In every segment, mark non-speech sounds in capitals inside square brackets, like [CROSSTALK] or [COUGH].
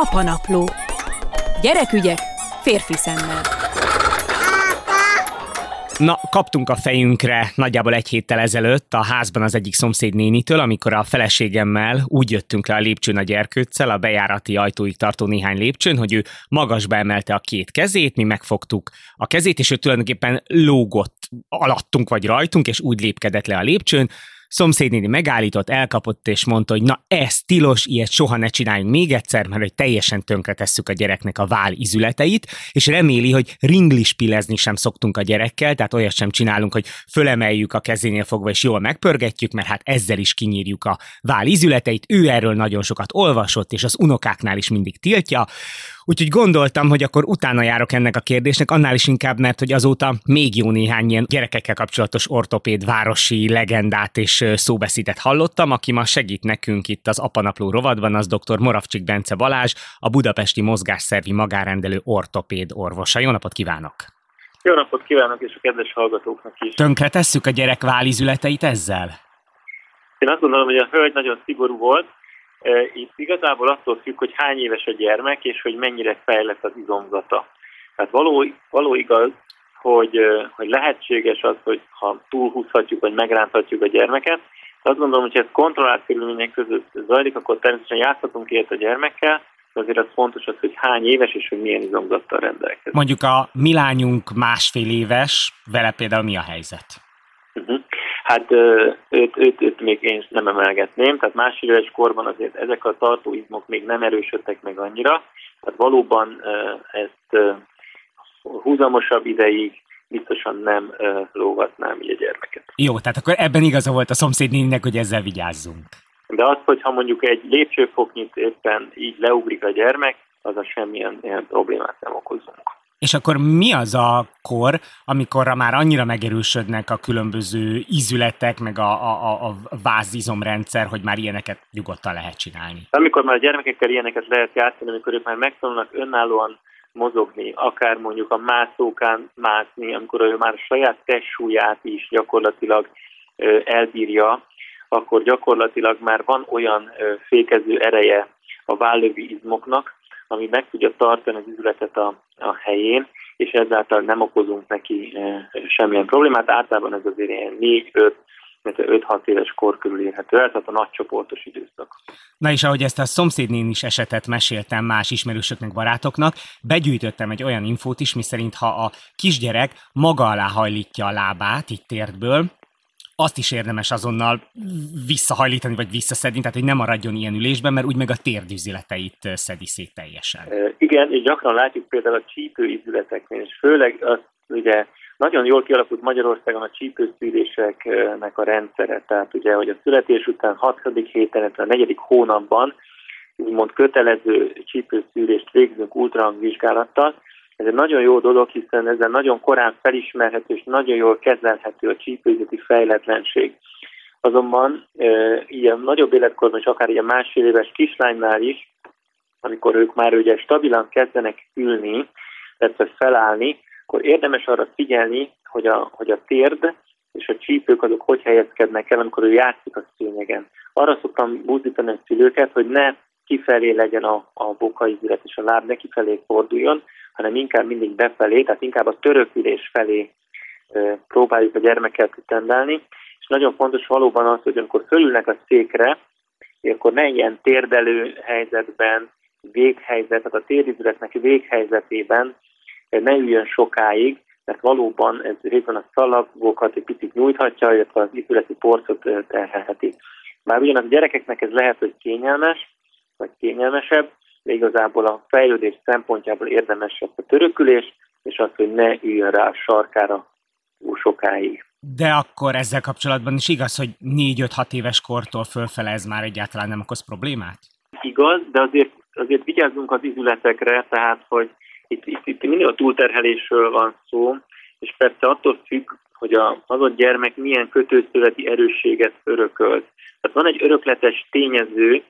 Apanapló. Gyerekügyek férfi szemmel. Na, kaptunk a fejünkre nagyjából egy héttel ezelőtt a házban az egyik szomszéd nénitől, amikor a feleségemmel úgy jöttünk le a lépcsőn a gyerkőccel, a bejárati ajtóig tartó néhány lépcsőn, hogy ő magasba emelte a két kezét, mi megfogtuk a kezét, és ő tulajdonképpen lógott alattunk vagy rajtunk, és úgy lépkedett le a lépcsőn, szomszédnéni megállított, elkapott, és mondta, hogy na ez tilos, ilyet soha ne csináljunk még egyszer, mert hogy teljesen tönkretesszük a gyereknek a vál izületeit, és reméli, hogy ringlispilezni sem szoktunk a gyerekkel, tehát olyat sem csinálunk, hogy fölemeljük a kezénél fogva, és jól megpörgetjük, mert hát ezzel is kinyírjuk a vál izületeit. Ő erről nagyon sokat olvasott, és az unokáknál is mindig tiltja. Úgyhogy gondoltam, hogy akkor utána járok ennek a kérdésnek, annál is inkább, mert hogy azóta még jó néhány ilyen gyerekekkel kapcsolatos ortopéd városi legendát és szóbeszédet hallottam, aki ma segít nekünk itt az Apanapló rovadban, az dr. Moravcsik Bence Balázs, a Budapesti Mozgásszervi Magárendelő ortopéd orvosa. Jó napot kívánok! Jó napot kívánok, és a kedves hallgatóknak is. Tönkre tesszük a gyerek válizületeit ezzel? Én azt gondolom, hogy a hölgy nagyon szigorú volt, itt igazából attól függ, hogy hány éves a gyermek, és hogy mennyire fejlett az izomzata. Tehát való, való igaz, hogy, hogy lehetséges az, hogy ha túlhúzhatjuk, vagy megránthatjuk a gyermeket, de azt gondolom, hogy ez kontrollált körülmények között zajlik, akkor természetesen játszhatunk ilyet a gyermekkel, de azért az fontos az, hogy hány éves és hogy milyen izomzattal rendelkezik. Mondjuk a milányunk másfél éves, vele például mi a helyzet? Uh-huh. Hát őt, őt, őt még én nem emelgetném, tehát másfél korban azért ezek a tartóizmok még nem erősödtek meg annyira, tehát valóban ezt húzamosabb ideig biztosan nem lógatnám így a gyermeket. Jó, tehát akkor ebben igaza volt a szomszédnéninek, hogy ezzel vigyázzunk. De az, hogyha mondjuk egy lépcsőfoknyit éppen így leugrik a gyermek, az a semmilyen ilyen problémát nem okozunk. És akkor mi az a kor, amikor már annyira megerősödnek a különböző ízületek, meg a, a, a vázizomrendszer, hogy már ilyeneket nyugodtan lehet csinálni? Amikor már a gyermekekkel ilyeneket lehet játszani, amikor ők már megtanulnak önállóan mozogni, akár mondjuk a mászókán mászni, amikor ő már a saját testsúlyát is gyakorlatilag elbírja, akkor gyakorlatilag már van olyan fékező ereje a vállövi izmoknak, ami meg tudja tartani az üzletet a, a helyén, és ezáltal nem okozunk neki e, semmilyen problémát. Általában ez azért ilyen 4-5 5-6 éves kor körül érhető el, tehát a nagycsoportos időszak. Na és ahogy ezt a szomszédnén is esetet meséltem más ismerősöknek, barátoknak, begyűjtöttem egy olyan infót is, miszerint ha a kisgyerek maga alá hajlítja a lábát, itt térdből, azt is érdemes azonnal visszahajlítani, vagy visszaszedni, tehát hogy nem maradjon ilyen ülésben, mert úgy meg a térdüzületeit szedi szét teljesen. Igen, és gyakran látjuk például a csípőizületeknél, és főleg az ugye nagyon jól kialakult Magyarországon a csípőszűréseknek a rendszere, tehát ugye, hogy a születés után 6. héten, a negyedik hónapban úgymond kötelező csípőszűrést végzünk ultrahangvizsgálattal, ez egy nagyon jó dolog, hiszen ezzel nagyon korán felismerhető és nagyon jól kezelhető a csípőzeti fejletlenség. Azonban ilyen nagyobb életkorban, és akár ilyen másfél éves kislánynál is, amikor ők már ugye stabilan kezdenek ülni, illetve felállni, akkor érdemes arra figyelni, hogy a, hogy a térd és a csípők azok hogy helyezkednek el, amikor ő játszik a szőnyegen. Arra szoktam buzdítani a szülőket, hogy ne kifelé legyen a, a bokaizület és a láb ne kifelé forduljon, hanem inkább mindig befelé, tehát inkább a törökülés felé próbáljuk a gyermeket tendelni. És nagyon fontos valóban az, hogy amikor fölülnek a székre, akkor ne ilyen térdelő helyzetben, véghelyzet, tehát a térizületnek véghelyzetében ne üljön sokáig, mert valóban ez részben a szalagokat egy picit nyújthatja, illetve az izületi porcot terhelheti. Bár ugyanak a gyerekeknek ez lehet, hogy kényelmes, vagy kényelmesebb, de igazából a fejlődés szempontjából érdemes a törökülés, és az, hogy ne üljön rá a sarkára túl sokáig. De akkor ezzel kapcsolatban is igaz, hogy 4-5-6 éves kortól fölfele ez már egyáltalán nem okoz problémát? Igaz, de azért, azért vigyázzunk az izületekre, tehát hogy itt, itt, itt mindig a túlterhelésről van szó, és persze attól függ, hogy a adott gyermek milyen kötőszöveti erősséget örökölt. Tehát van egy örökletes tényező,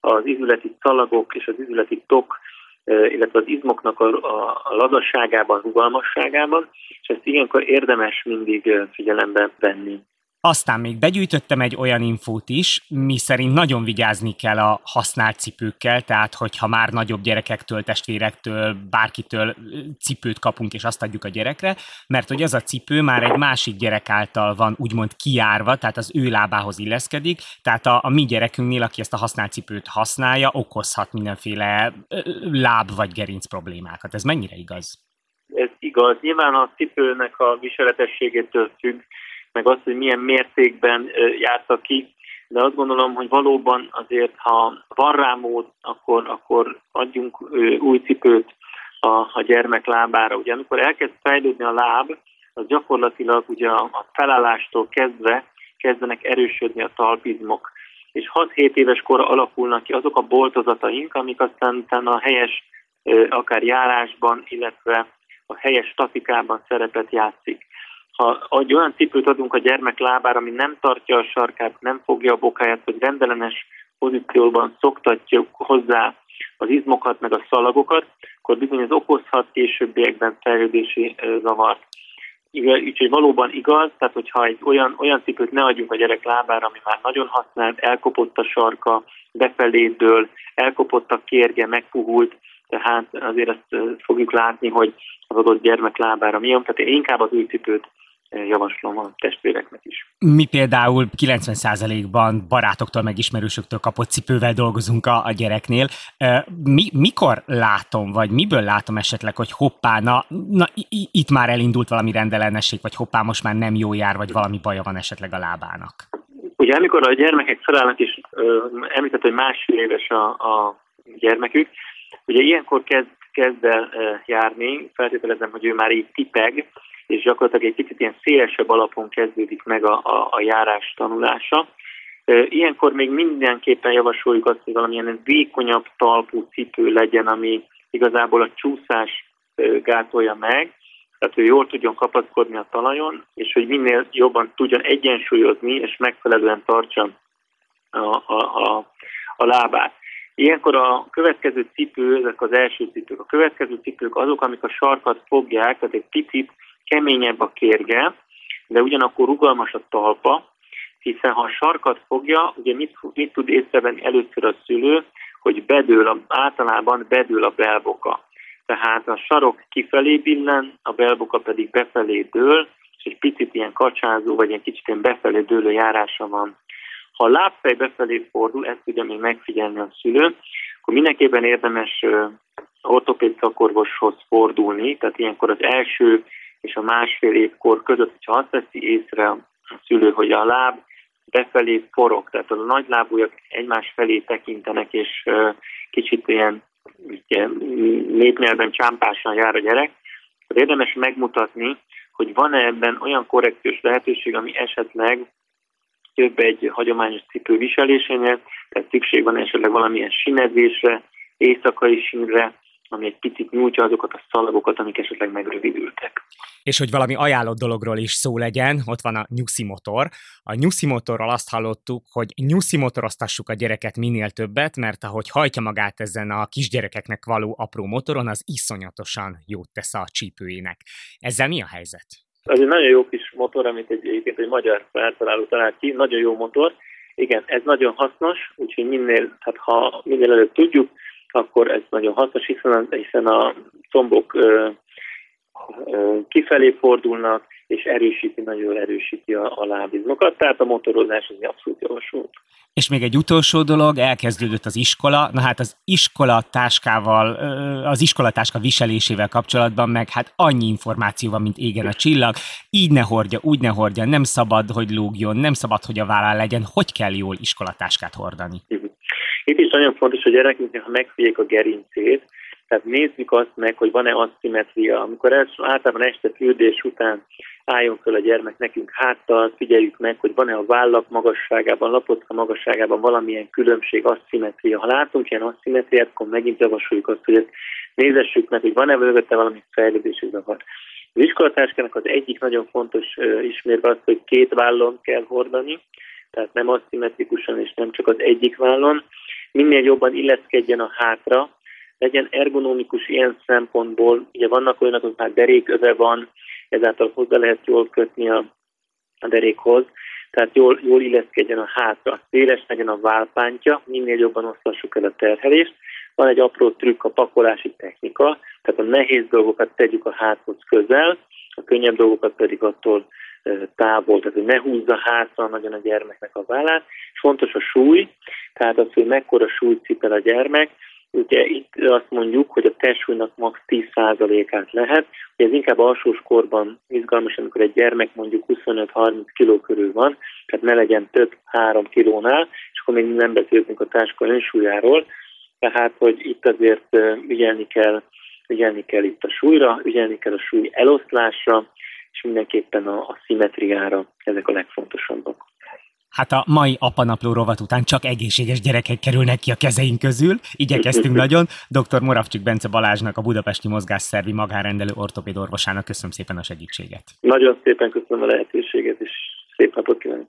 az izületi szalagok és az izületi tok, illetve az izmoknak a, a, a lazasságában, rugalmasságában, és ezt ilyenkor érdemes mindig figyelembe venni. Aztán még begyűjtöttem egy olyan infót is, mi szerint nagyon vigyázni kell a használt cipőkkel, tehát hogyha már nagyobb gyerekektől, testvérektől, bárkitől cipőt kapunk és azt adjuk a gyerekre, mert hogy az a cipő már egy másik gyerek által van úgymond kiárva, tehát az ő lábához illeszkedik, tehát a, a mi gyerekünknél, aki ezt a használt cipőt használja, okozhat mindenféle láb vagy gerinc problémákat. Ez mennyire igaz? Ez igaz. Nyilván a cipőnek a viseletességétől függ, meg az, hogy milyen mértékben járta ki, de azt gondolom, hogy valóban azért, ha van rá mód, akkor, akkor adjunk új cipőt a, a gyermek lábára. Ugye amikor elkezd fejlődni a láb, az gyakorlatilag ugye a felállástól kezdve kezdenek erősödni a talpizmok. És 6-7 éves kor alakulnak ki azok a boltozataink, amik aztán a helyes akár járásban, illetve a helyes statikában szerepet játszik ha egy olyan cipőt adunk a gyermek lábára, ami nem tartja a sarkát, nem fogja a bokáját, vagy rendellenes pozícióban szoktatja hozzá az izmokat, meg a szalagokat, akkor bizony ez okozhat későbbiekben fejlődési zavart. Úgyhogy valóban igaz, tehát hogyha egy olyan, olyan cipőt ne adjunk a gyerek lábára, ami már nagyon használt, elkopott a sarka, befelé dől, elkopott a kérge, megpuhult, tehát azért ezt fogjuk látni, hogy az adott gyermek lábára milyen, tehát én inkább az új cipőt javaslom a testvéreknek is. Mi például 90%-ban barátoktól, meg ismerősöktől kapott cipővel dolgozunk a, a gyereknél. Mi, mikor látom, vagy miből látom esetleg, hogy hoppá, na, na itt már elindult valami rendellenesség, vagy hoppá, most már nem jó jár, vagy valami baja van esetleg a lábának? Ugye amikor a gyermekek felállnak, és említett, hogy másfél éves a, a gyermekük, ugye ilyenkor kezd, kezd el járni, feltételezem, hogy ő már így tipeg, és gyakorlatilag egy kicsit ilyen szélesebb alapon kezdődik meg a, a, a járás tanulása. Ilyenkor még mindenképpen javasoljuk azt, hogy valamilyen vékonyabb talpú cipő legyen, ami igazából a csúszás gátolja meg, tehát ő jól tudjon kapaszkodni a talajon, és hogy minél jobban tudjon egyensúlyozni, és megfelelően tartsa a, a, a, a lábát. Ilyenkor a következő cipő, ezek az első cipők, a következő cipők azok, amik a sarkat fogják, tehát egy picit keményebb a kérge, de ugyanakkor rugalmas a talpa, hiszen ha a sarkat fogja, ugye mit, mit tud észrevenni először a szülő, hogy bedől, a, általában bedől a belboka. Tehát a sarok kifelé billen, a belboka pedig befelé dől, és egy picit ilyen kacsázó, vagy egy kicsit ilyen befelé dőlő járása van. Ha a lábfej befelé fordul, ezt tudja még megfigyelni a szülő, akkor mindenképpen érdemes ortopéd szakorvoshoz fordulni, tehát ilyenkor az első és a másfél évkor között, hogyha azt veszi észre a szülő, hogy a láb befelé forog, tehát a nagy lábújak egymás felé tekintenek, és kicsit ilyen népnyelven csámpásan jár a gyerek, akkor érdemes megmutatni, hogy van-e ebben olyan korrekciós lehetőség, ami esetleg több egy hagyományos cipő viselésénél, tehát szükség van esetleg valamilyen sinezésre, éjszakai sínre, ami egy picit nyújtja azokat a szalagokat, amik esetleg megrövidültek. És hogy valami ajánlott dologról is szó legyen, ott van a nyuszi motor. A nyuszi motorral azt hallottuk, hogy nyuszi motoroztassuk a gyereket minél többet, mert ahogy hajtja magát ezen a kisgyerekeknek való apró motoron, az iszonyatosan jót tesz a csípőjének. Ezzel mi a helyzet? Ez egy nagyon jó kis motor, amit egy, egyébként egy magyar feltaláló talált ki, nagyon jó motor. Igen, ez nagyon hasznos, úgyhogy minél, hát ha minél előbb tudjuk, akkor ez nagyon hasznos, hiszen, hiszen a combok ö, ö, kifelé fordulnak, és erősíti, nagyon erősíti a, a lábizmokat, tehát a motorozás az abszolút javasolt. És még egy utolsó dolog, elkezdődött az iskola, na hát az iskola táskával, az iskolatáska viselésével kapcsolatban meg hát annyi információ van, mint égen a csillag, így ne hordja, úgy ne hordja, nem szabad, hogy lógjon, nem szabad, hogy a vállán legyen, hogy kell jól iskolatáskát hordani. Itt is nagyon fontos, hogy gyerekünknek, ha megfigyeljük a gerincét, tehát nézzük azt meg, hogy van-e asszimetria. Amikor ez, általában este fürdés után álljon föl a gyermek nekünk háttal, figyeljük meg, hogy van-e a vállak magasságában, lapocka magasságában valamilyen különbség, asszimetria. Ha látunk ilyen asszimetriát, akkor megint javasoljuk azt, hogy ezt nézessük meg, hogy van-e mögötte valami fejlődési zavar. Az iskolatáskának az egyik nagyon fontos ismérve az, hogy két vállon kell hordani, tehát nem aszimmetrikusan és nem csak az egyik vállon. Minél jobban illeszkedjen a hátra, legyen ergonomikus ilyen szempontból, ugye vannak olyanok, hogy már deréköve van, ezáltal hozzá lehet jól kötni a, a derékhoz, tehát jól, jól illeszkedjen a hátra, széles legyen a válpántja, minél jobban osztassuk el a terhelést. Van egy apró trükk, a pakolási technika, tehát a nehéz dolgokat tegyük a háthoz közel, a könnyebb dolgokat pedig attól távol, tehát hogy ne húzza hátra nagyon a gyermeknek a vállát. Fontos a súly, tehát az, hogy mekkora súlyt cipel a gyermek, Ugye itt azt mondjuk, hogy a testsúlynak max. 10%-át lehet. Ugye ez inkább alsós korban izgalmas, amikor egy gyermek mondjuk 25-30 kg körül van, tehát ne legyen több 3 kilónál, és akkor még nem beszéltünk a táska önsúlyáról, tehát hogy itt azért ügyelni kell, ügyelni kell itt a súlyra, ügyelni kell a súly eloszlásra, és mindenképpen a, a szimetriára, ezek a legfontosabbak. Hát a mai apanapló rovat után csak egészséges gyerekek kerülnek ki a kezeink közül. Igyekeztünk [LAUGHS] nagyon. Dr. Moravcsik Bence Balázsnak, a Budapesti Mozgásszervi magánrendelő ortopéd orvosának köszönöm szépen a segítséget. Nagyon szépen köszönöm a lehetőséget, és szép napot kívánok!